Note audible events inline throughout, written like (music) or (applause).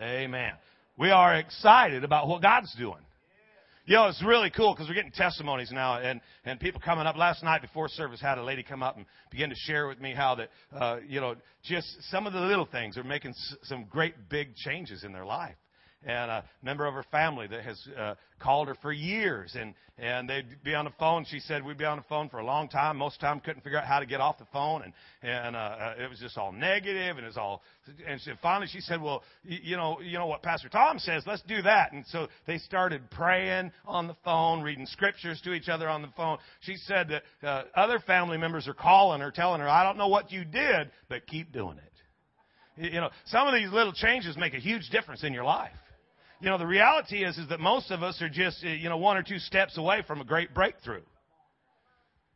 Amen. We are excited about what God's doing. You know, it's really cool because we're getting testimonies now, and and people coming up. Last night before service, had a lady come up and begin to share with me how that, uh, you know, just some of the little things are making s- some great big changes in their life and a member of her family that has uh, called her for years. And and they'd be on the phone. She said we'd be on the phone for a long time. Most of the time couldn't figure out how to get off the phone. And and uh, uh it was just all negative and it was all and she, finally she said well you, you know you know what pastor tom says. Let's do that. And so they started praying on the phone reading scriptures to each other on the phone. She said that uh, other family members are calling her telling her i don't know what you did but keep doing it. You know some of these little changes make a huge difference in your life you know, the reality is, is that most of us are just, uh, you know, one or two steps away from a great breakthrough.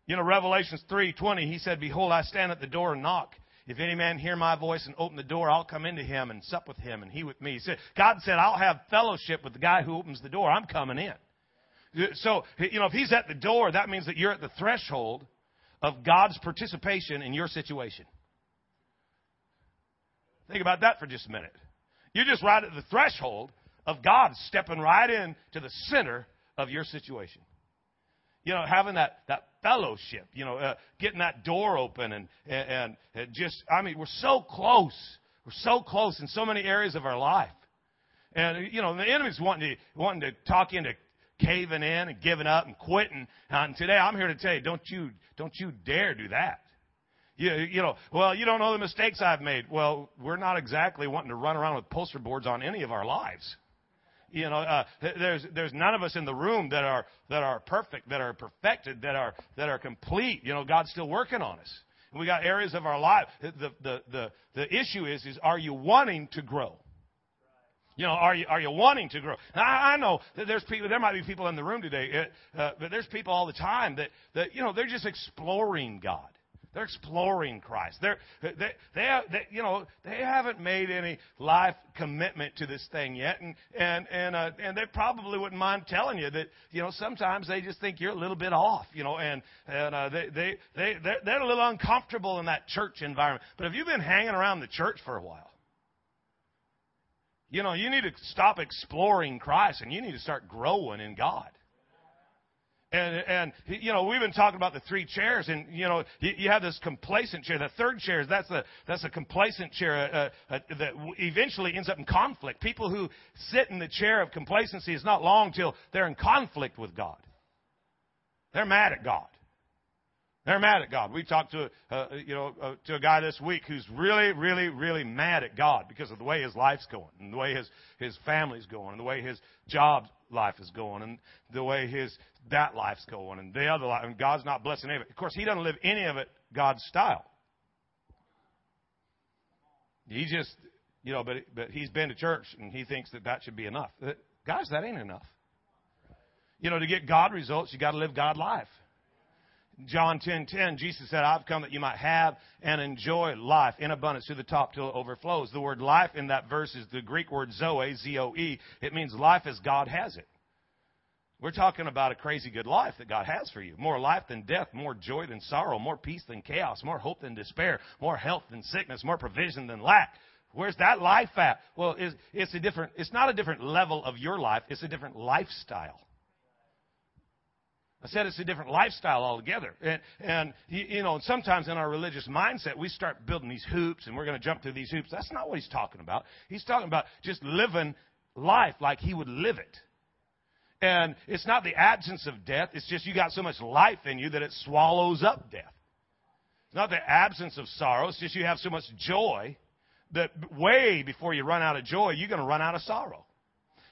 You know, Revelations 3:20, he said, "Behold, I stand at the door and knock. If any man hear my voice and open the door, I'll come into him and sup with him and he with me." He said, God said, "I'll have fellowship with the guy who opens the door. I'm coming in." So, you know, if he's at the door, that means that you're at the threshold of God's participation in your situation. Think about that for just a minute. You're just right at the threshold of God stepping right in to the center of your situation. You know, having that, that fellowship, you know, uh, getting that door open and, and, and just, I mean, we're so close. We're so close in so many areas of our life. And, you know, the enemy's wanting to, wanting to talk into caving in and giving up and quitting. And today I'm here to tell you, don't you, don't you dare do that. You, you know, well, you don't know the mistakes I've made. Well, we're not exactly wanting to run around with poster boards on any of our lives. You know, uh, there's there's none of us in the room that are that are perfect, that are perfected, that are that are complete. You know, God's still working on us. And we got areas of our life. The the the the issue is is are you wanting to grow? You know, are you are you wanting to grow? Now, I, I know that there's people. There might be people in the room today, uh, but there's people all the time that that you know they're just exploring God. They're exploring Christ. They're, they, they, they, you know, they haven't made any life commitment to this thing yet, and and and uh, and they probably wouldn't mind telling you that, you know, sometimes they just think you're a little bit off, you know, and and uh, they they they they're, they're a little uncomfortable in that church environment. But if you've been hanging around the church for a while, you know, you need to stop exploring Christ and you need to start growing in God. And, and, you know, we've been talking about the three chairs, and, you know, you, you have this complacent chair. The third chair, is that's a, that's a complacent chair uh, uh, that eventually ends up in conflict. People who sit in the chair of complacency is not long till they're in conflict with God. They're mad at God. They're mad at God. We talked to, uh, you know, uh, to a guy this week who's really, really, really mad at God because of the way his life's going, and the way his his family's going, and the way his job life is going, and the way his that life's going, and the other life, and God's not blessing any of it. Of course, he doesn't live any of it God's style. He just, you know, but but he's been to church and he thinks that that should be enough. Guys, that ain't enough. You know, to get God results, you got to live God life. John 10:10, 10, 10, Jesus said, "I've come that you might have and enjoy life in abundance to the top till it overflows." The word life in that verse is the Greek word zoe, Z O E. It means life as God has it. We're talking about a crazy good life that God has for you. More life than death, more joy than sorrow, more peace than chaos, more hope than despair, more health than sickness, more provision than lack. Where's that life at? Well, it's, it's a different, it's not a different level of your life, it's a different lifestyle. I said it's a different lifestyle altogether. And, and you know, sometimes in our religious mindset, we start building these hoops and we're going to jump through these hoops. That's not what he's talking about. He's talking about just living life like he would live it. And it's not the absence of death, it's just you got so much life in you that it swallows up death. It's not the absence of sorrow, it's just you have so much joy that way before you run out of joy, you're going to run out of sorrow.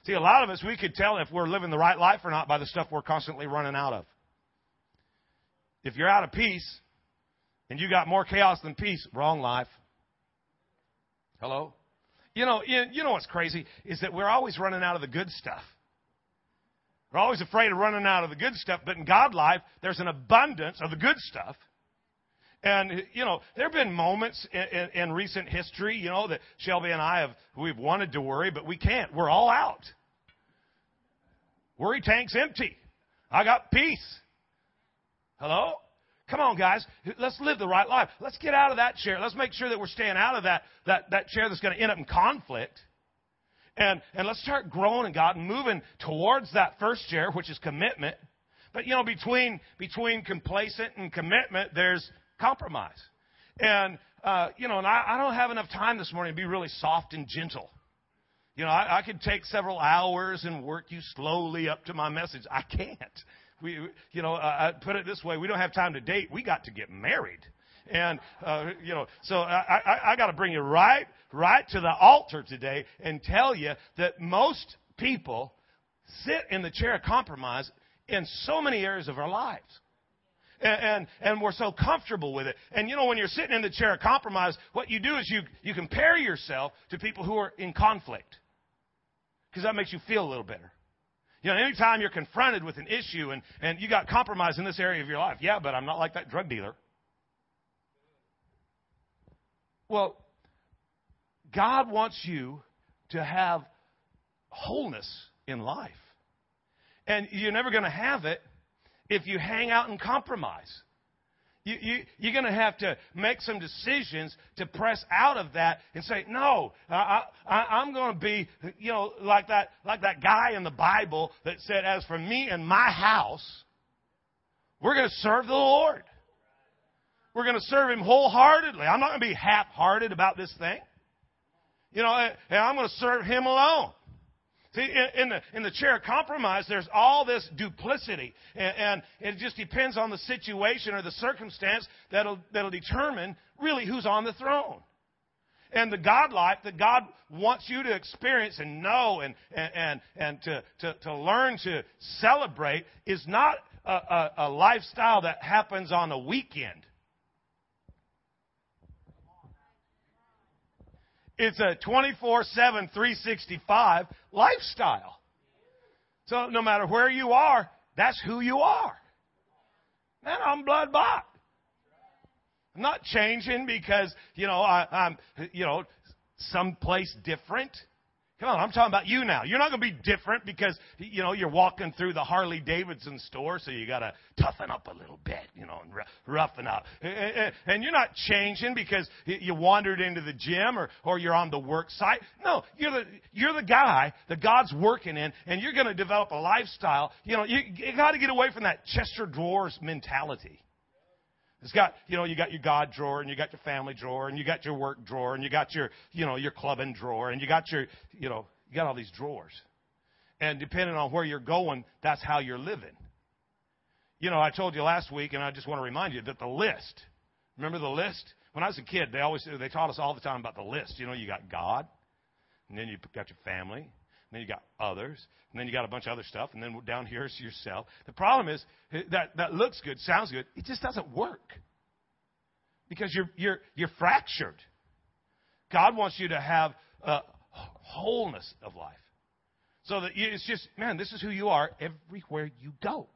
See, a lot of us, we could tell if we're living the right life or not by the stuff we're constantly running out of. If you're out of peace and you got more chaos than peace, wrong life. Hello? You know, you know what's crazy is that we're always running out of the good stuff. We're always afraid of running out of the good stuff, but in God life, there's an abundance of the good stuff. And, you know, there have been moments in, in, in, recent history, you know, that Shelby and I have, we've wanted to worry, but we can't. We're all out. Worry tank's empty. I got peace. Hello? Come on, guys. Let's live the right life. Let's get out of that chair. Let's make sure that we're staying out of that, that, that chair that's going to end up in conflict. And, and let's start growing in God and moving towards that first chair, which is commitment. But, you know, between, between complacent and commitment, there's compromise. And, uh, you know, and I, I don't have enough time this morning to be really soft and gentle. You know, I, I could take several hours and work you slowly up to my message. I can't. We, you know, uh, I put it this way: we don't have time to date. We got to get married, and uh, you know, so I, I, I got to bring you right, right to the altar today and tell you that most people sit in the chair of compromise in so many areas of our lives. And, and, we're so comfortable with it. And you know, when you're sitting in the chair of compromise, what you do is you, you compare yourself to people who are in conflict because that makes you feel a little better. You know, anytime you're confronted with an issue and, and you got compromise in this area of your life, yeah, but I'm not like that drug dealer. Well, God wants you to have wholeness in life. And you're never going to have it if you hang out and compromise. You, you, you're going to have to make some decisions to press out of that and say, no, I, I, I'm going to be, you know, like that, like that guy in the Bible that said, as for me and my house, we're going to serve the Lord. We're going to serve Him wholeheartedly. I'm not going to be half-hearted about this thing. You know, and I'm going to serve Him alone. See, in, the, in the chair of compromise, there's all this duplicity. And, and it just depends on the situation or the circumstance that'll, that'll determine really who's on the throne. And the God life that God wants you to experience and know and, and, and, and to, to, to learn to celebrate is not a, a, a lifestyle that happens on a weekend. It's a 24 7, 365 lifestyle. So no matter where you are, that's who you are. Man, I'm blood bought. I'm not changing because, you know, I, I'm, you know, someplace different. Come on, I'm talking about you now. You're not going to be different because, you know, you're walking through the Harley Davidson store, so you got to toughen up a little bit, you know, and roughen up. And you're not changing because you wandered into the gym or, or you're on the work site. No, you're the, you're the guy that God's working in, and you're going to develop a lifestyle. You know, you, you got to get away from that Chester drawers mentality. It's got, you know, you got your God drawer and you got your family drawer and you got your work drawer and you got your, you know, your clubbing drawer and you got your, you know, you got all these drawers. And depending on where you're going, that's how you're living. You know, I told you last week and I just want to remind you that the list, remember the list? When I was a kid, they always, they taught us all the time about the list. You know, you got God and then you got your family then you got others, and then you got a bunch of other stuff, and then down here is yourself. The problem is eh, that that looks good, sounds good, it just doesn't work because you're you're you're fractured. God wants you to have a wholeness of life, so that it's just man, this is who you are everywhere you go.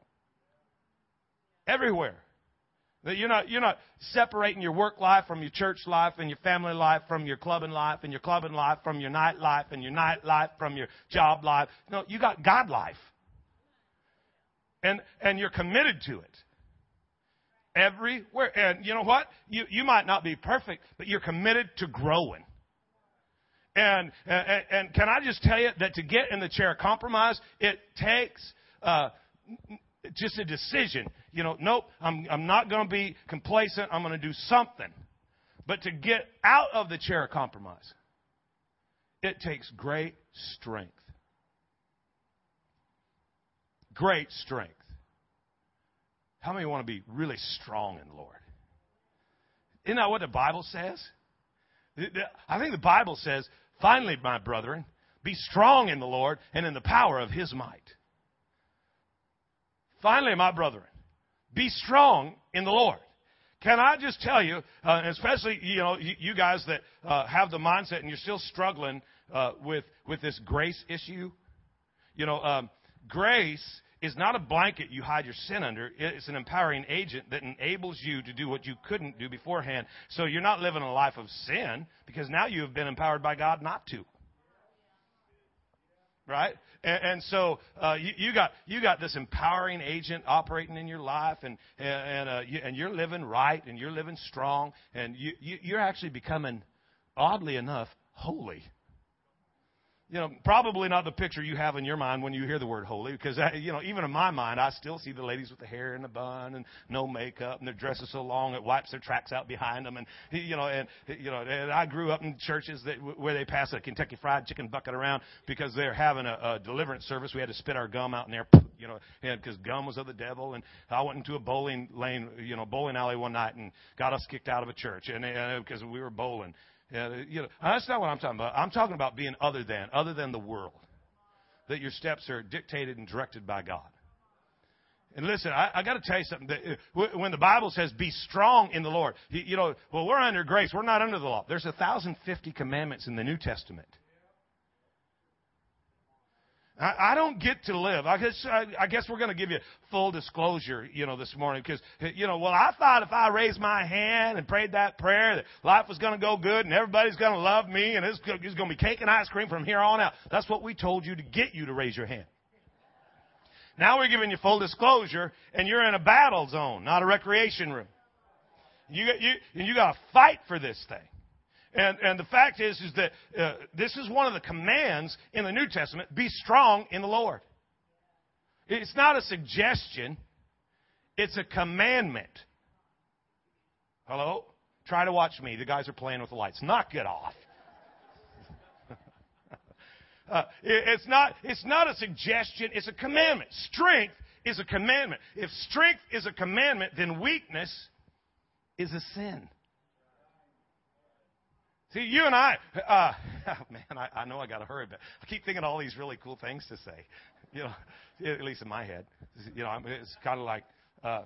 Everywhere. You're not, you're not separating your work life from your church life and your family life from your clubbing life and your clubbing life from your night life and your night life from your job life. No, you got God life. And, and you're committed to it. Everywhere. And you know what? You, you might not be perfect, but you're committed to growing. And, and, and can I just tell you that to get in the chair of compromise, it takes, uh, just a decision. You know, nope, I'm, I'm not going to be complacent. I'm going to do something. But to get out of the chair of compromise, it takes great strength. Great strength. How many want to be really strong in the Lord? Isn't that what the Bible says? I think the Bible says, finally, my brethren, be strong in the Lord and in the power of his might. Finally, my brethren, be strong in the Lord. Can I just tell you, uh, especially you know you, guys that uh, have the mindset and you're still struggling uh, with with this grace issue. You know, um, grace is not a blanket you hide your sin under. It's an empowering agent that enables you to do what you couldn't do beforehand. So you're not living a life of sin because now you have been empowered by God not to right? And, and so uh, you, you, got you got this empowering agent operating in your life, and and uh, you, and you're living right, and you're living strong, and you, you you're actually becoming, oddly enough, holy. You know, probably not the picture you have in your mind when you hear the word holy, because I, you know, even in my mind, I still see the ladies with the hair in a bun and no makeup, and their dresses so long it wipes their tracks out behind them, and you know, and you know, and I grew up in churches that where they pass a Kentucky Fried Chicken bucket around because they're having a, a deliverance service. We had to spit our gum out in there, you know, because gum was of the devil. And I went into a bowling lane, you know, bowling alley one night and got us kicked out of a church, and because we were bowling. Yeah, you know, that's not what I'm talking about. I'm talking about being other than, other than the world. That your steps are dictated and directed by God. And listen, I, I got to tell you something. That uh, when the Bible says "be strong in the Lord," you, you know, well, we're under grace. We're not under the law. There's a thousand fifty commandments in the New Testament. I, I don't get to live. I guess, I, I guess we're going to give you full disclosure, you know, this morning because, you know, well, I thought if I raised my hand and prayed that prayer that life was going to go good and everybody's going to love me and it's, it's going to be cake and ice cream from here on out. That's what we told you to get you to raise your hand. Now we're giving you full disclosure and you're in a battle zone, not a recreation room. You, you, and you got to fight for this thing. And, and the fact is, is that uh, this is one of the commands in the New Testament be strong in the Lord. It's not a suggestion, it's a commandment. Hello? Try to watch me. The guys are playing with the lights. Knock it off. (laughs) uh, it, it's, not, it's not a suggestion, it's a commandment. Strength is a commandment. If strength is a commandment, then weakness is a sin. See, you and I, uh, (laughs) oh man, I, I know I got to hurry, but I keep thinking all these really cool things to say. You know, (laughs) at least in my head. You know, it's kind of like, uh,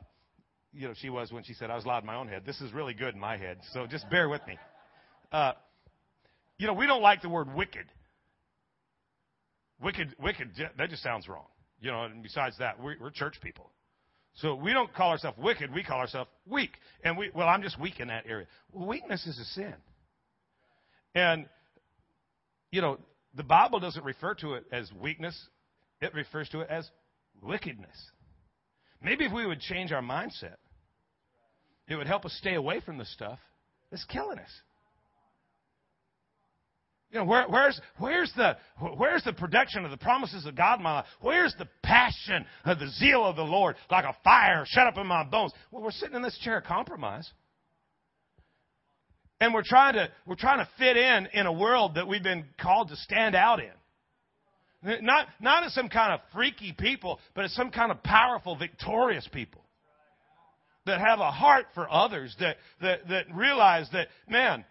you know, she was when she said I was loud in my own head. This is really good in my head, so just bear with me. Uh, you know, we don't like the word wicked. Wicked, wicked, that just sounds wrong. You know, and besides that, we're, we're church people. So we don't call ourselves wicked, we call ourselves weak. And we, well, I'm just weak in that area. Weakness is a sin. And, you know, the Bible doesn't refer to it as weakness, it refers to it as wickedness. Maybe if we would change our mindset, it would help us stay away from the stuff that's killing us. You know, where, where's, where's, the, where's the production of the promises of God in my life? Where's the passion of the zeal of the Lord like a fire shut up in my bones? Well, we're sitting in this chair of compromise. And we're trying to, we're trying to fit in in a world that we've been called to stand out in. Not, not as some kind of freaky people, but as some kind of powerful, victorious people that have a heart for others, that, that, that realize that, man,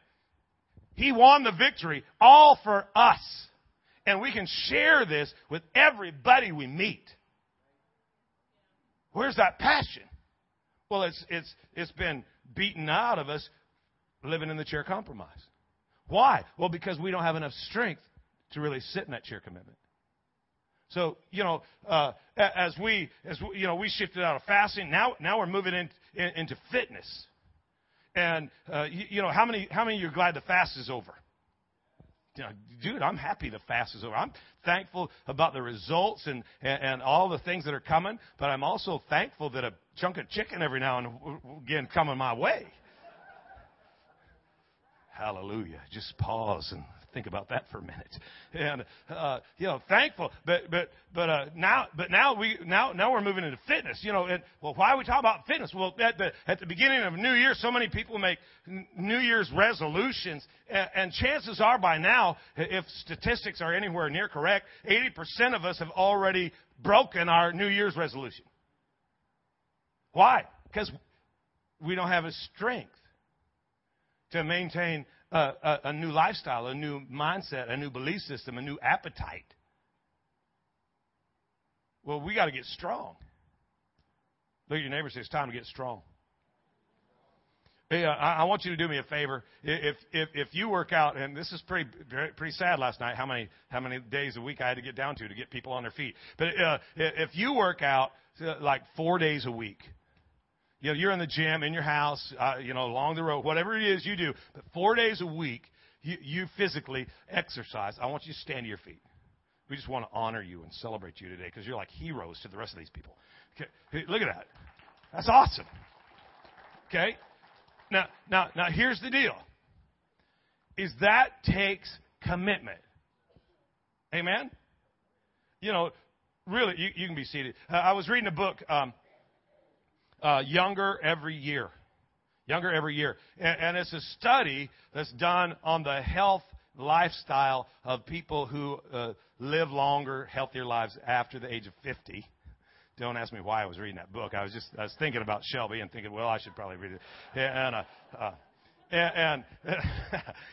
he won the victory all for us. And we can share this with everybody we meet. Where's that passion? Well, it's, it's, it's been beaten out of us living in the chair compromise. Why? Well, because we don't have enough strength to really sit in that chair commitment. So you know, uh, as we as we, you know, we shifted out of fasting. Now now we're moving in, in, into fitness. And uh, you, you, know, how many how many of you are glad the fast is over? You know, dude, I'm happy the fast is over. I'm thankful about the results and, and, and all the things that are coming, but I'm also thankful that a chunk of chicken every now and again coming my way. Hallelujah. Just pause and think about that for a minute. And uh, you know, thankful, but but but uh, now but now we now now we're moving into fitness. You know, and well, why are we talking about fitness? Well, at the at the beginning of New Year, so many people make New Year's resolutions, and, and chances are by now, if statistics are anywhere near correct, eighty percent of us have already broken our New Year's resolution. Why? Because we don't have a strength to maintain a, a, a new lifestyle, a new mindset, a new belief system, a new appetite. Well, we got to get strong. Look at your neighbor say, it's time to get strong. Hey, uh, I, I want you to do me a favor. If, if, if you work out, and this is pretty, pretty sad last night, how many, how many days a week I had to get down to to get people on their feet. But uh, if you work out uh, like four days a week, you know, you're in the gym, in your house, uh, you know, along the road, whatever it is you do, but four days a week, you, you physically exercise. I want you to stand to your feet. We just want to honor you and celebrate you today because you're like heroes to the rest of these people. Okay, hey, look at that. That's awesome. Okay, now, now, now, here's the deal: is that takes commitment. Amen? You know, really, you, you can be seated. Uh, I was reading a book, um, uh, Younger Every Year. Younger Every Year. And, and it's a study that's done on the health lifestyle of people who uh, live longer, healthier lives after the age of 50. Don't ask me why I was reading that book. I was just I was thinking about Shelby and thinking, well, I should probably read it. And uh, uh, and and (laughs)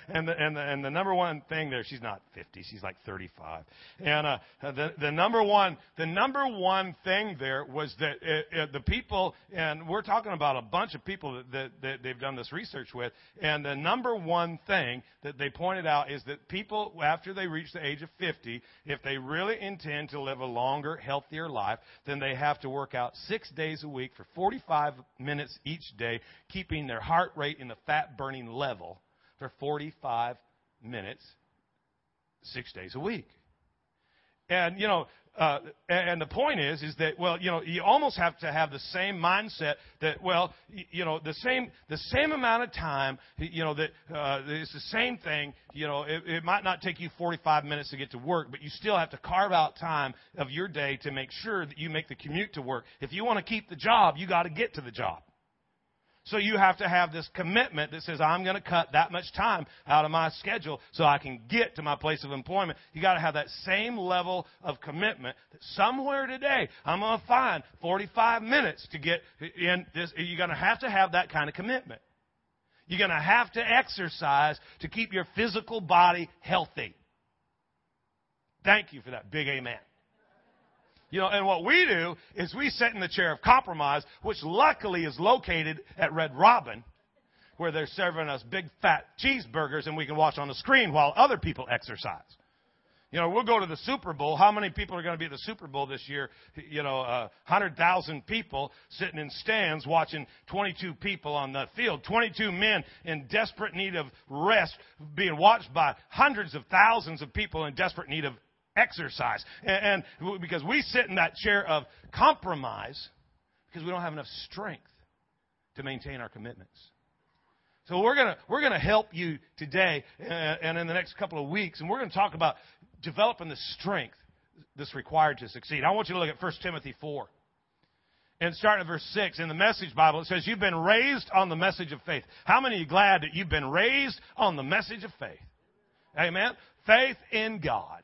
and the, and the, and the number one thing there, she's not 50, she's like 35. And uh, the the number one the number one thing there was that it, it, the people, and we're talking about a bunch of people that, that, that they've done this research with, and the number one thing that they pointed out is that people after they reach the age of 50, if they really intend to live a longer, healthier life, then they have to work out six days a week for 45 minutes each day, keeping their heart rate in the fat burn burning level for 45 minutes, six days a week. And, you know, uh, and the point is, is that well, you know, you almost have to have the same mindset that well, you know, the same the same amount of time, you know, that uh, it's the same thing. You know, it, it might not take you 45 minutes to get to work, but you still have to carve out time of your day to make sure that you make the commute to work. If you want to keep the job, you got to get to the job. So you have to have this commitment that says, I'm going to cut that much time out of my schedule so I can get to my place of employment. You got to have that same level of commitment that somewhere today I'm going to find 45 minutes to get in this. You're going to have to have that kind of commitment. You're going to have to exercise to keep your physical body healthy. Thank you for that big amen. You know, and what we do is we sit in the chair of compromise, which luckily is located at Red Robin, where they're serving us big fat cheeseburgers and we can watch on the screen while other people exercise. You know, we'll go to the Super Bowl. How many people are going to be at the Super Bowl this year? You know, uh, 100,000 people sitting in stands watching 22 people on the field. 22 men in desperate need of rest being watched by hundreds of thousands of people in desperate need of exercise. And, and because we sit in that chair of compromise because we don't have enough strength to maintain our commitments. So we're gonna we're gonna help you today uh, and in the next couple of weeks, and we're gonna talk about developing the strength that's required to succeed. I want you to look at 1 Timothy 4. And starting at verse 6, in the Message Bible, it says, You've been raised on the message of faith. How many are you glad that you've been raised on the message of faith? Amen? Faith in God.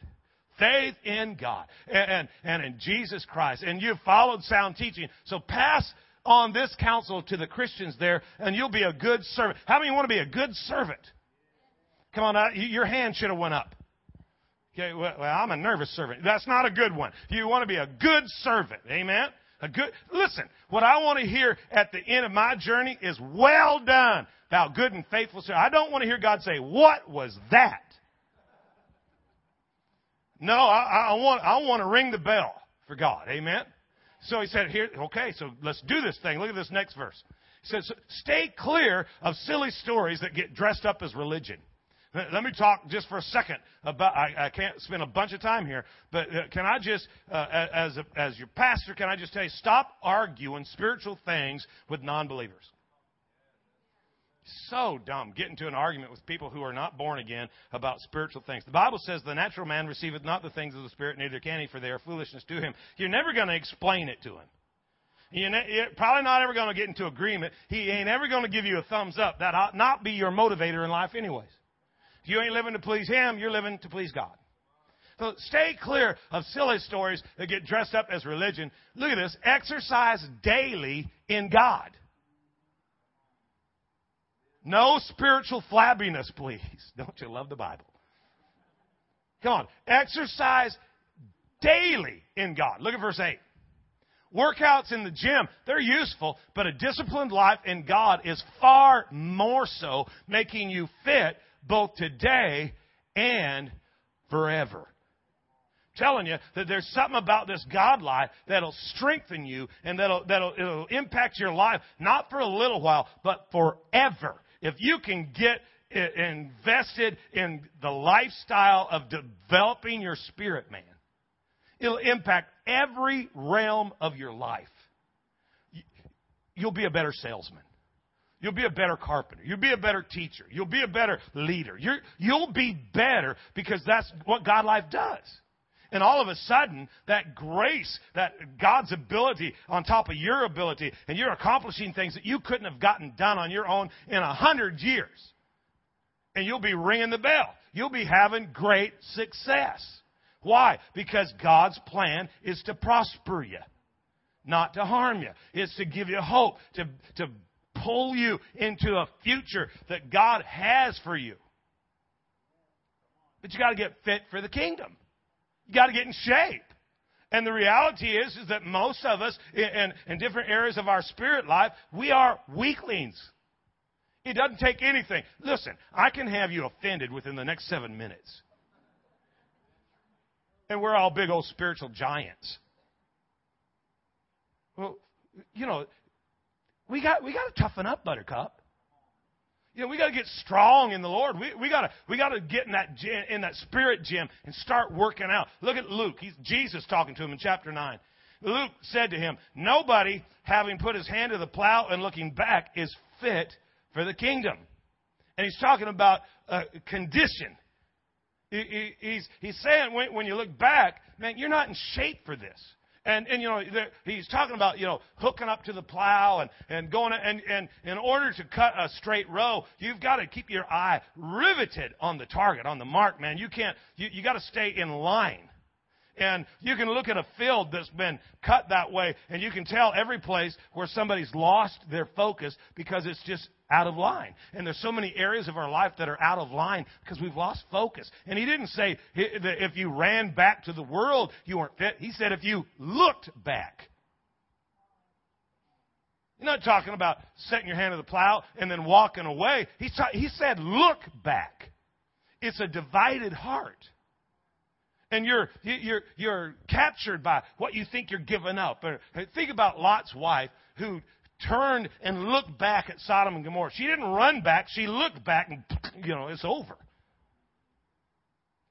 Faith in God and, and, and in Jesus Christ. And you've followed sound teaching. So pass on this counsel to the Christians there, and you'll be a good servant. How many want to be a good servant? Come on, uh, your hand should have went up. Okay, well, well, I'm a nervous servant. That's not a good one. You want to be a good servant. Amen? A good, listen, what I want to hear at the end of my journey is, well done, thou good and faithful servant. I don't want to hear God say, what was that? No, I, I want I want to ring the bell for God. Amen. So he said, here, okay, so let's do this thing. Look at this next verse. He says, stay clear of silly stories that get dressed up as religion. Let me talk just for a second about. I, I can't spend a bunch of time here, but uh, can I just, uh, as a, as your pastor, can I just tell you, stop arguing spiritual things with non-believers. So dumb. Get into an argument with people who are not born again about spiritual things. The Bible says the natural man receiveth not the things of the Spirit, neither can he, for they are foolishness to him. You're never going to explain it to him. You're, you're probably not ever going to get into agreement. He ain't ever going to give you a thumbs up. That ought not be your motivator in life, anyways. If you ain't living to please him, you're living to please God. So stay clear of silly stories that get dressed up as religion. Look at this. Exercise daily in God. No spiritual flabbiness, please. (laughs) Don't you love the Bible? Come on. Exercise daily in God. Look at verse 8. Workouts in the gym, they're useful, but a disciplined life in God is far more so, making you fit both today and forever telling you that there's something about this God life that'll strengthen you and that'll, that'll it'll impact your life, not for a little while, but forever if you can get invested in the lifestyle of developing your spirit, man, it'll impact every realm of your life. You'll be a better salesman. You'll be a better carpenter. You'll be a better teacher. You'll be a better leader. you will be better because that's what God life does. And all of a sudden, that grace, that God's ability on top of your ability, and you're accomplishing things that you couldn't have gotten done on your own in a hundred years. And you'll be ringing the bell. You'll be having great success. Why? Because God's plan is to prosper you, not to harm you. It's to give you hope, to, to pull you into a future that God has for you. But you got to get fit for the kingdom. You got to get in shape. And the reality is, is that most of us in, in, in, different areas of our spirit life, we are weaklings. It doesn't take anything. Listen, I can have you offended within the next seven minutes. And we're all big old spiritual giants. Well, you know, we got, we got to toughen up, Buttercup. You know, we got to get strong in the Lord. We, we got to we got to get in that gym, in that spirit gym and start working out. Look at Luke. He's Jesus talking to him in chapter nine. Luke said to him, "Nobody, having put his hand to the plow and looking back, is fit for the kingdom." And he's talking about a condition. He, he, he's he's saying when, when you look back, man, you're not in shape for this. And, and you know, he's talking about, you know, hooking up to the plow and, and going, and, and in order to cut a straight row, you've got to keep your eye riveted on the target, on the mark, man. You can't, you, you got to stay in line. And you can look at a field that's been cut that way, and you can tell every place where somebody's lost their focus because it's just out of line. And there's so many areas of our life that are out of line because we've lost focus. And he didn't say that if you ran back to the world, you weren't fit. He said if you looked back. He's not talking about setting your hand to the plow and then walking away. He, ta- he said, look back. It's a divided heart and you're, you're, you're captured by what you think you're giving up. Think about Lot's wife who turned and looked back at Sodom and Gomorrah. She didn't run back. She looked back and, (clears throat) you know, it's over.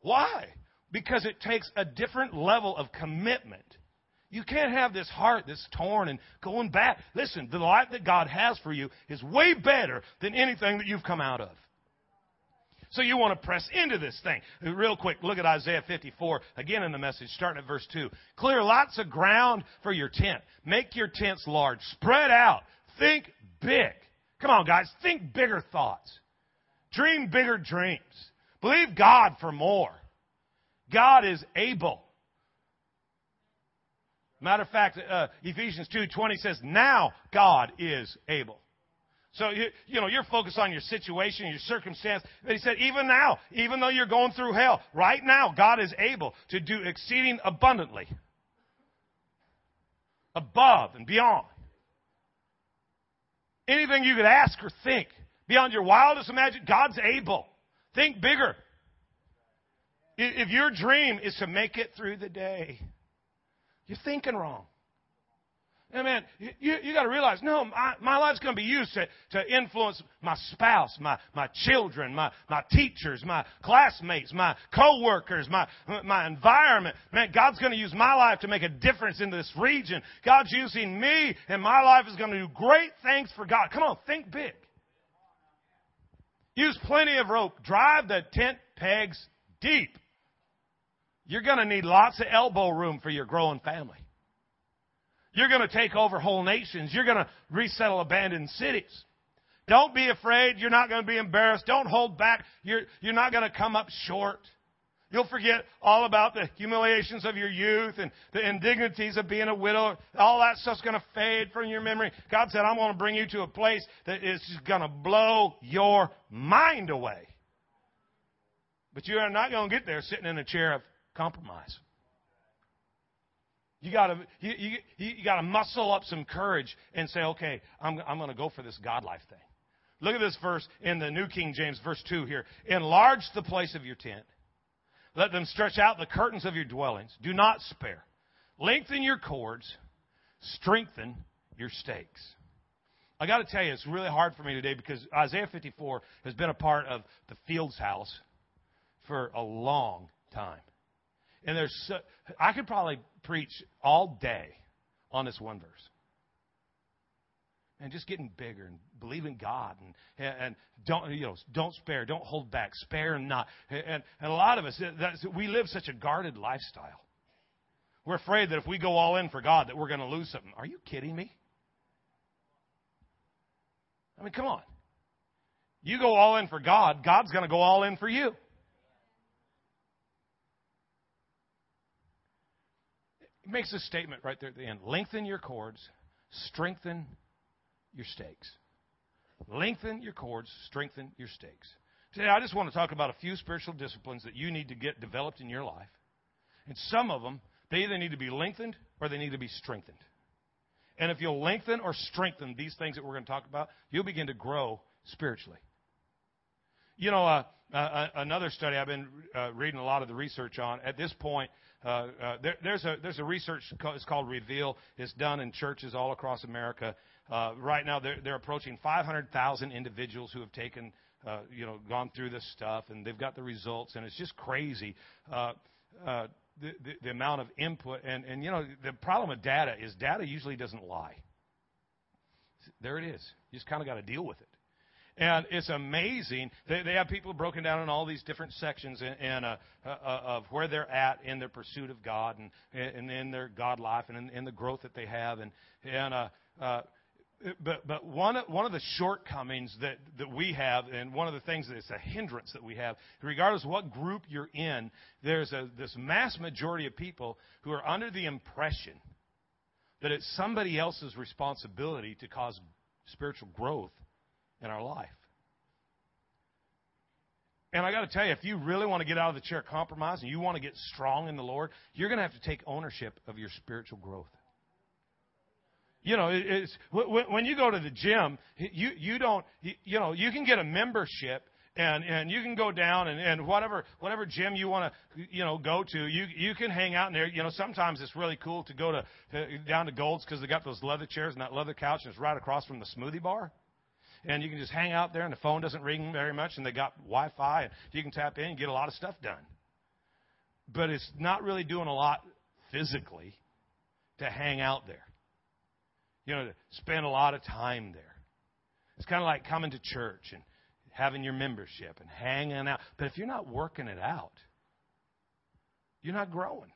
Why? Because it takes a different level of commitment. You can't have this heart that's torn and going back. Listen, the life that God has for you is way better than anything that you've come out of. So you want to press into this thing. Real quick, look at Isaiah 54, again in the message, starting at verse 2. Clear lots of ground for your tent. Make your tents large. Spread out. Think big. Come on, guys. Think bigger thoughts. Dream bigger dreams. Believe God for more. God is able. Matter of fact, uh, Ephesians 2.20 says, now God is able. So, you, you know, you're focused on your situation, your circumstance. But he said, even now, even though you're going through hell, right now, God is able to do exceeding abundantly. Above and beyond. Anything you could ask or think, beyond your wildest imagination, God's able. Think bigger. If your dream is to make it through the day, you're thinking wrong. And man, you, you got to realize, no, my, my life's going to be used to, to influence my spouse, my, my children, my, my teachers, my classmates, my coworkers, my, my environment. Man, God's going to use my life to make a difference in this region. God's using me, and my life is going to do great things for God. Come on, think big. Use plenty of rope. Drive the tent pegs deep. You're going to need lots of elbow room for your growing family. You're going to take over whole nations. You're going to resettle abandoned cities. Don't be afraid. You're not going to be embarrassed. Don't hold back. You're, you're not going to come up short. You'll forget all about the humiliations of your youth and the indignities of being a widow. All that stuff's going to fade from your memory. God said, I'm going to bring you to a place that is going to blow your mind away. But you are not going to get there sitting in a chair of compromise. You gotta, you, you, you gotta muscle up some courage and say, okay, I'm, I'm gonna go for this God life thing. Look at this verse in the New King James, verse 2 here. Enlarge the place of your tent. Let them stretch out the curtains of your dwellings. Do not spare. Lengthen your cords. Strengthen your stakes. I got to tell you, it's really hard for me today because Isaiah 54 has been a part of the Fields house for a long time. And there's, so, I could probably preach all day on this one verse. And just getting bigger and believing God and, and don't, you know, don't spare, don't hold back, spare not. And, and a lot of us, we live such a guarded lifestyle. We're afraid that if we go all in for God, that we're going to lose something. Are you kidding me? I mean, come on. You go all in for God, God's going to go all in for you. It makes a statement right there at the end lengthen your cords, strengthen your stakes. Lengthen your cords, strengthen your stakes. Today, I just want to talk about a few spiritual disciplines that you need to get developed in your life. And some of them, they either need to be lengthened or they need to be strengthened. And if you'll lengthen or strengthen these things that we're going to talk about, you'll begin to grow spiritually. You know, uh, uh, another study I've been uh, reading a lot of the research on. At this point, uh, uh, there, there's a there's a research it's called Reveal. It's done in churches all across America. Uh, right now, they're they're approaching 500,000 individuals who have taken uh, you know gone through this stuff, and they've got the results, and it's just crazy. Uh, uh, the, the, the amount of input and, and you know the problem with data is data usually doesn't lie there it is you just kind of got to deal with it and it's amazing. They, they have people broken down in all these different sections and, uh, uh, of where they're at in their pursuit of God and, and in their God life and in, in the growth that they have. And, and uh, uh, but but one one of the shortcomings that that we have, and one of the things that's a hindrance that we have, regardless of what group you're in, there's a this mass majority of people who are under the impression that it's somebody else's responsibility to cause spiritual growth in our life. And I got to tell you, if you really want to get out of the chair compromise and you want to get strong in the Lord, you're going to have to take ownership of your spiritual growth. You know, it's when you go to the gym, you you don't you know you can get a membership and and you can go down and and whatever whatever gym you want to you know go to you you can hang out in there you know sometimes it's really cool to go to, to down to Gold's because they got those leather chairs and that leather couch and it's right across from the smoothie bar and you can just hang out there, and the phone doesn't ring very much, and they got Wi-Fi, and you can tap in and get a lot of stuff done. But it's not really doing a lot physically to hang out there. You know, to spend a lot of time there. It's kind of like coming to church and having your membership and hanging out. But if you're not working it out, you're not growing.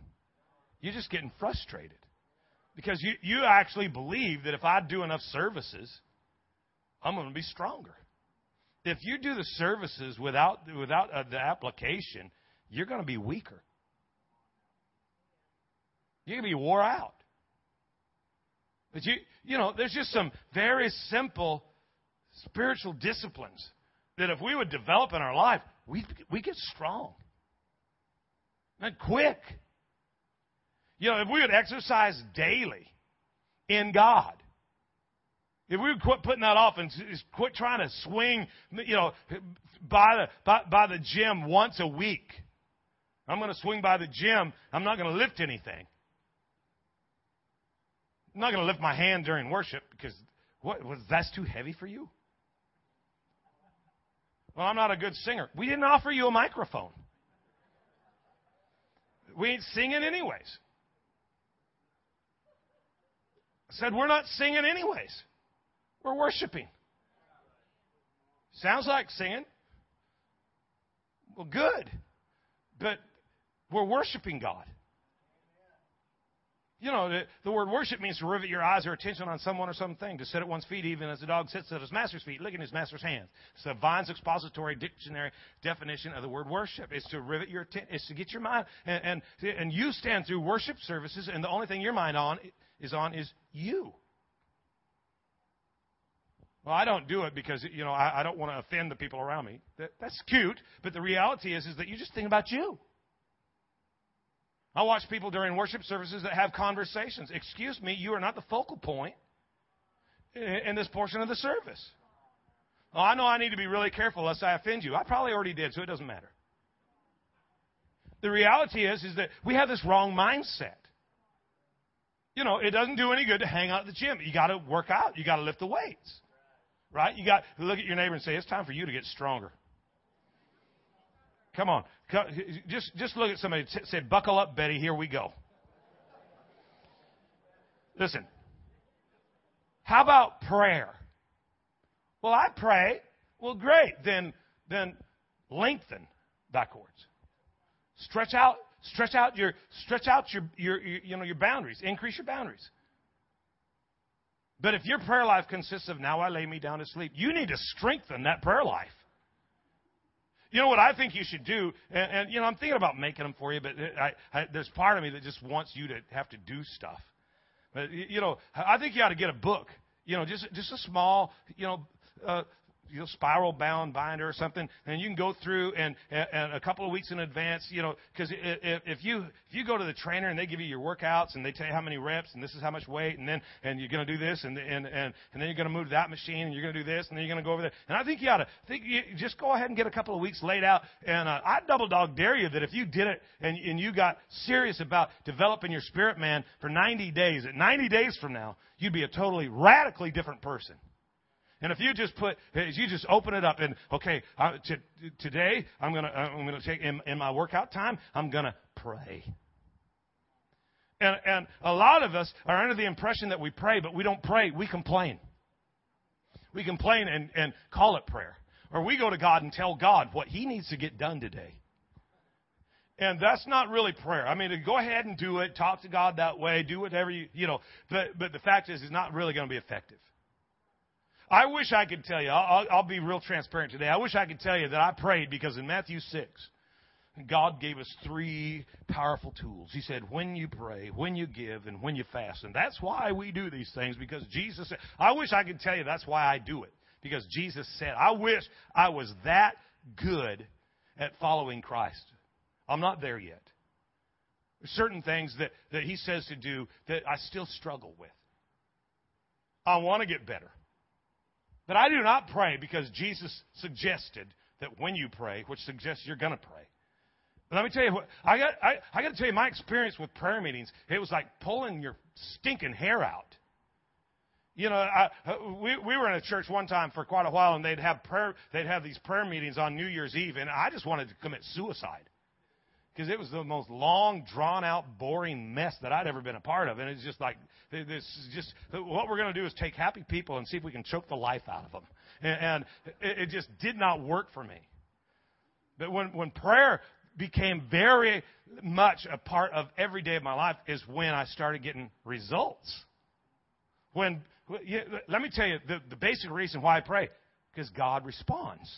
You're just getting frustrated. Because you, you actually believe that if I do enough services, I'm going to be stronger. If you do the services without, without uh, the application, you're going to be weaker. You're going to be wore out. But you, you know, there's just some very simple spiritual disciplines that if we would develop in our life, we, we get strong. And quick. You know, if we would exercise daily in God, if we would quit putting that off and quit trying to swing, you know, by the, by, by the gym once a week. I'm going to swing by the gym. I'm not going to lift anything. I'm not going to lift my hand during worship because what was that's too heavy for you? Well, I'm not a good singer. We didn't offer you a microphone. We ain't singing anyways. I said we're not singing anyways. We're worshiping. Sounds like singing. Well, good. But we're worshiping God. You know, the, the, word worship means to rivet your eyes or attention on someone or something, to sit at one's feet even as the dog sits at his master's feet, licking his master's hands. It's the Vine's expository dictionary definition of the word worship. It's to rivet your attention, it's to get your mind, and, and, and you stand through worship services, and the only thing your mind on is on is you. Well, I don't do it because you know I, I don't want to offend the people around me. That, that's cute, but the reality is is that you just think about you. I watch people during worship services that have conversations. Excuse me, you are not the focal point in, in this portion of the service. Oh, I know I need to be really careful lest I offend you. I probably already did, so it doesn't matter. The reality is is that we have this wrong mindset. You know, it doesn't do any good to hang out at the gym. You got to work out. You got to lift the weights. Right? You got look at your neighbor and say, it's time for you to get stronger. Come on. Just, just look at somebody and say, buckle up, Betty, here we go. Listen. How about prayer? Well, I pray. Well, great. Then, then lengthen thy cords. Stretch out, Stretch out your stretch out your, your, your you know your boundaries. Increase your boundaries. But if your prayer life consists of now I lay me down to sleep, you need to strengthen that prayer life. You know what I think you should do, and, and you know I'm thinking about making them for you, but I, I, there's part of me that just wants you to have to do stuff. But you know, I think you ought to get a book. You know, just just a small, you know, uh, you know, spiral bound binder or something, and you can go through and, and a couple of weeks in advance, you know, because if, if you if you go to the trainer and they give you your workouts and they tell you how many reps and this is how much weight and then and you're going to do this and and and and then you're going to move to that machine and you're going to do this and then you're going to go over there and I think you ought to think you just go ahead and get a couple of weeks laid out and uh, I double dog dare you that if you did it and and you got serious about developing your spirit man for 90 days, at 90 days from now you'd be a totally radically different person. And if you just put, if you just open it up and okay, uh, t- today I'm gonna I'm gonna take in, in my workout time I'm gonna pray. And and a lot of us are under the impression that we pray, but we don't pray. We complain. We complain and and call it prayer, or we go to God and tell God what He needs to get done today. And that's not really prayer. I mean, go ahead and do it. Talk to God that way. Do whatever you, you know. But, but the fact is, it's not really going to be effective. I wish I could tell you, I'll, I'll be real transparent today. I wish I could tell you that I prayed because in Matthew 6, God gave us three powerful tools. He said, when you pray, when you give, and when you fast. And that's why we do these things because Jesus said, I wish I could tell you that's why I do it. Because Jesus said, I wish I was that good at following Christ. I'm not there yet. There's certain things that, that He says to do that I still struggle with. I want to get better. But I do not pray because Jesus suggested that when you pray, which suggests you're going to pray. But let me tell you what, I got, I, I got to tell you my experience with prayer meetings. It was like pulling your stinking hair out. You know, I, uh, we, we were in a church one time for quite a while and they'd have prayer, they'd have these prayer meetings on New Year's Eve and I just wanted to commit suicide because it was the most long, drawn out, boring mess that I'd ever been a part of. And it's just like, this is just, what we're going to do is take happy people and see if we can choke the life out of them. And, and it, just did not work for me. But when, when prayer became very much a part of every day of my life is when I started getting results. When, let me tell you the, the basic reason why I pray, because God responds.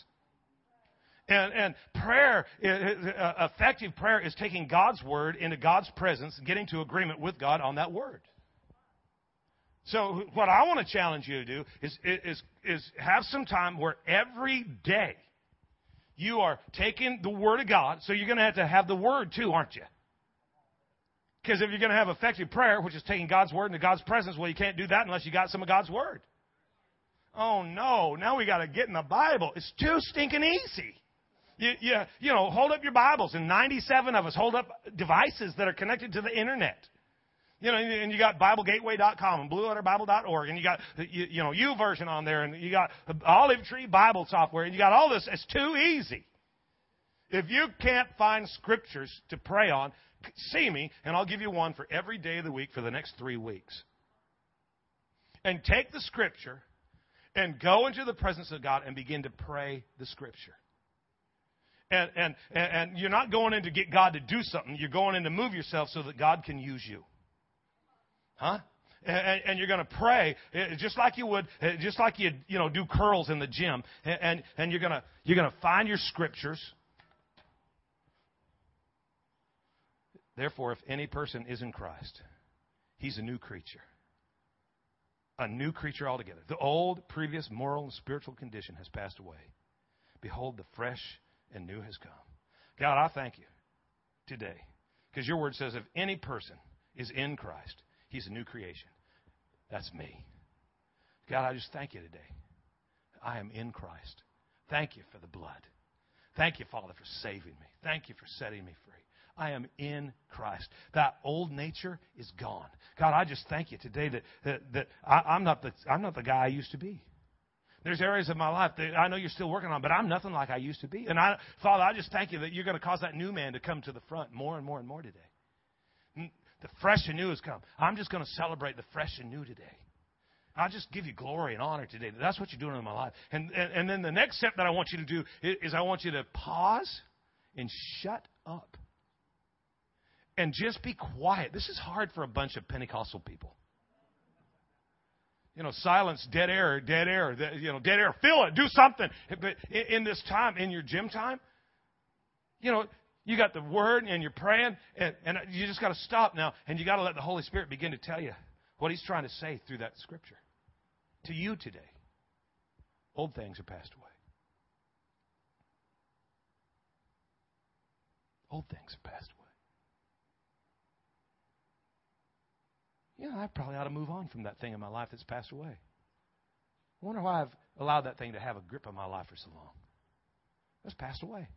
And, and prayer, uh, effective prayer is taking God's word into God's presence, getting to agreement with God on that word. So what I want to challenge you to do is, is, is have some time where every day you are taking the word of God. So you're going to have to have the word too, aren't you? Because if you're going to have effective prayer, which is taking God's word into God's presence, well, you can't do that unless you got some of God's word. Oh no, now we got to get in the Bible. It's too stinking easy. You, you, you know, hold up your Bibles, and 97 of us hold up devices that are connected to the internet. You know, and you got BibleGateway.com and BlueLetterBible.org, and you got you, you know YouVersion on there, and you got Olive Tree Bible software, and you got all this. It's too easy. If you can't find scriptures to pray on, see me, and I'll give you one for every day of the week for the next three weeks. And take the scripture and go into the presence of God and begin to pray the scripture. And, and, and you're not going in to get God to do something. You're going in to move yourself so that God can use you. Huh? And, and, you're going to pray eh, just like you would, eh, just like you you know do curls in the gym, and and you're going to you're to find your scriptures. Therefore, if any person is in Christ, he's a new creature, a new creature altogether. The old, previous moral and spiritual condition has passed away. Behold, the fresh and new has come. God, I thank you today because your word says if any person is in Christ, he's a new creation. That's me. God, I just thank you today. I am in Christ. Thank you for the blood. Thank you, Father, for saving me. Thank you for setting me free. I am in Christ. That old nature is gone. God, I just thank you today that, that, that I, am not the, I'm not the guy I used to be. There's areas of my life that I know you're still working on, but I'm nothing like I used to be. And I, Father, I just thank you that you're going to cause that new man to come to the front more and more and more today. The fresh and new has come. I'm just going to celebrate the fresh and new today. I just give you glory and honor today. That's what you're doing in my life. And, and, and then the next step that I want you to do is, is I want you to pause and shut up. and just be quiet. This is hard for a bunch of Pentecostal people. You know, silence, dead air, dead air, you know, dead air. Feel it, do something. But in this time, in your gym time, you know, you got the word and you're praying, and, and you just got to stop now, and you got to let the Holy Spirit begin to tell you what He's trying to say through that scripture to you today. Old things are passed away. Old things are passed away. Know, I probably ought to move on from that thing in my life that's passed away. I wonder why I've allowed that thing to have a grip on my life for so long. It's passed away.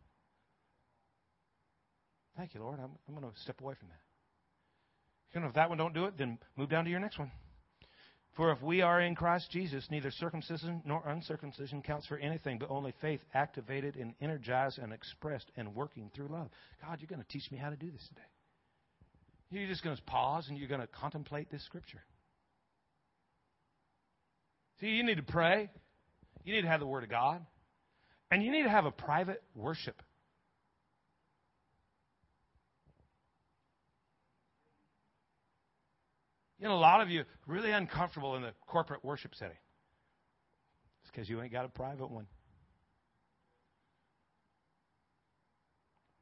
Thank you, Lord. I'm, I'm going to step away from that. You know, if that one don't do it, then move down to your next one. For if we are in Christ Jesus, neither circumcision nor uncircumcision counts for anything, but only faith activated and energized and expressed and working through love. God, you're going to teach me how to do this today. You're just going to pause and you're going to contemplate this scripture. See, you need to pray. You need to have the Word of God. And you need to have a private worship You know, a lot of you really uncomfortable in the corporate worship setting. It's because you ain't got a private one.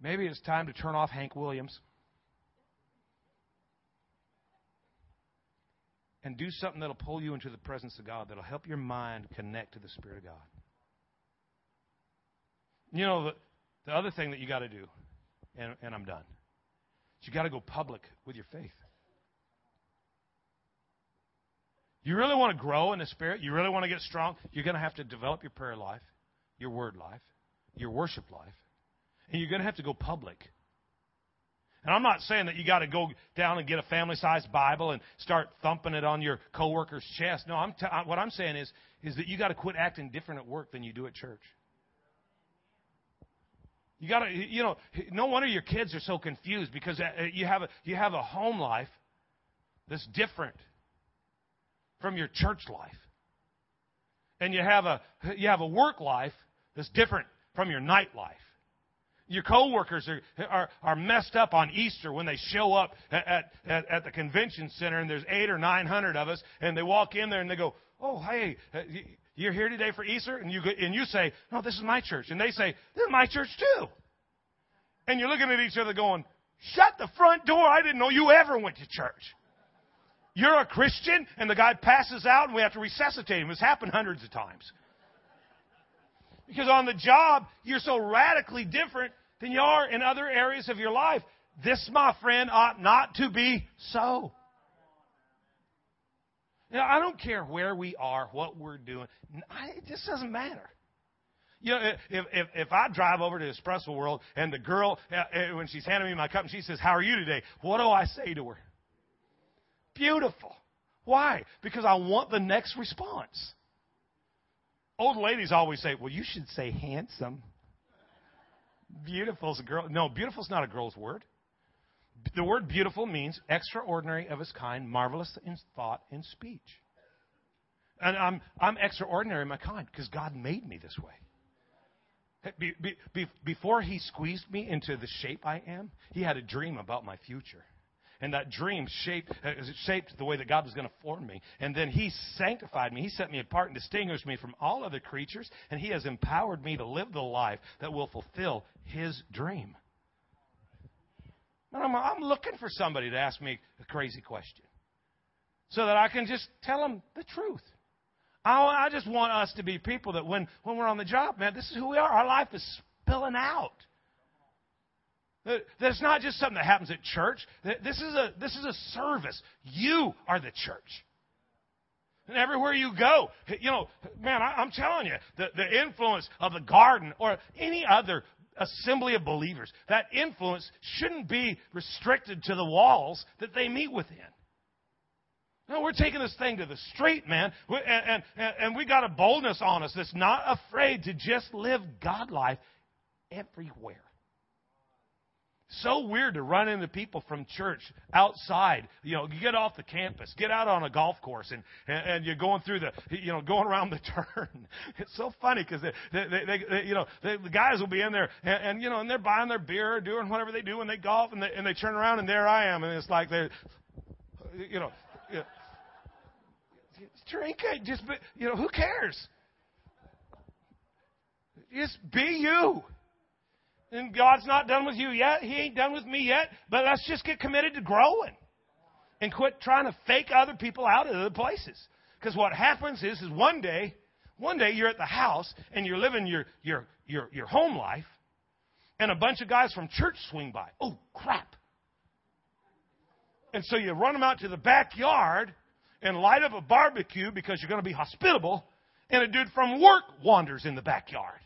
Maybe it's time to turn off Hank Williams and do something that'll pull you into the presence of God, that'll help your mind connect to the Spirit of God. You know, the, the other thing that you got to do, and, and I'm done, is you got to go public with your faith. You really want to grow in the Spirit? You really want to get strong? You're going to have to develop your prayer life, your word life, your worship life, and you're going to have to go public. And I'm not saying that you got to go down and get a family-sized Bible and start thumping it on your coworker's chest. No, I'm t- what I'm saying is is that you got to quit acting different at work than you do at church. You got to, you know, no wonder your kids are so confused because uh, you have a you have a home life that's different from your church life. And you have a, you have a work life that's different from your night life. Your coworkers are, are, are messed up on Easter when they show up at, at, at the convention center and there's eight or nine hundred of us and they walk in there and they go, oh, hey, uh, you're here today for Easter? And you, and you say, no, this is my church. And they say, this is my church too. And you're looking at each other going, shut the front door. I didn't know you ever went to church. You're a Christian, and the guy passes out, and we have to resuscitate him. It's happened hundreds of times. Because on the job, you're so radically different than you are in other areas of your life. This, my friend, ought not to be so. Now, I don't care where we are, what we're doing. it just doesn't matter. You know, if, if, if I drive over to Espresso World and the girl, uh, uh, when she's handing me my cup and she says, How are you today? What do I say to her? Beautiful. Why? Because I want the next response. Old ladies always say, well, you should say handsome. Beautiful's a girl. No, beautiful's not a girl's word. The word beautiful means extraordinary of its kind, marvelous in thought and speech. And I'm, I'm extraordinary in my kind because God made me this way. Be, be, be, before He squeezed me into the shape I am, He had a dream about my future. And that dream shaped, uh, shaped the way that God was going to form me. And then He sanctified me. He set me apart and distinguished me from all other creatures. And He has empowered me to live the life that will fulfill His dream. And I'm, I'm looking for somebody to ask me a crazy question so that I can just tell them the truth. I, I just want us to be people that when, when we're on the job, man, this is who we are. Our life is spilling out. That's not just something that happens at church. This is a, this is a service. You are the church. And everywhere you go, you know, man, I, am telling you, the, the influence of the garden or any other assembly of believers, that influence shouldn't be restricted to the walls that they meet within. No, we're taking this thing to the street, man. And, and, and we got a boldness on us that's not afraid to just live God life everywhere. So weird to run into people from church outside. You know, you get off the campus, get out on a golf course, and and, and you're going through the, you know, going around the (laughs) turn. It's so funny because they, they, they, they, you know, they, the guys will be in there, and, and you know, and they're buying their beer, doing whatever they do when they golf, and they and they turn around, and there I am, and it's like they're, you know, you know drink it, just you know, who cares? Just be you. And God's not done with you yet. He ain't done with me yet. But let's just get committed to growing and quit trying to fake other people out of other places. Because what happens is, is one day, one day you're at the house and you're living your, your, your, your home life, and a bunch of guys from church swing by. Oh, crap. And so you run them out to the backyard and light up a barbecue because you're going to be hospitable, and a dude from work wanders in the backyard.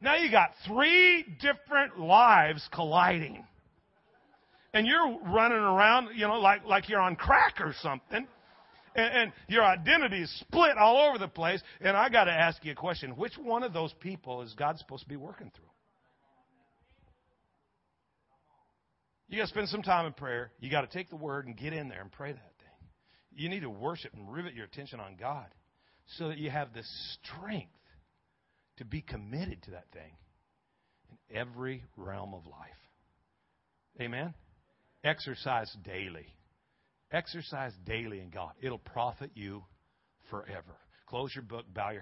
Now you got three different lives colliding. And you're running around, you know, like, like you're on crack or something. And, and your identity is split all over the place. And I got to ask you a question. Which one of those people is God supposed to be working through? You got to spend some time in prayer. You got to take the word and get in there and pray that thing. You need to worship and rivet your attention on God so that you have the strength to be committed to that thing in every realm of life. Amen? Exercise daily. Exercise daily in God. It'll profit you forever. Close your book, bow your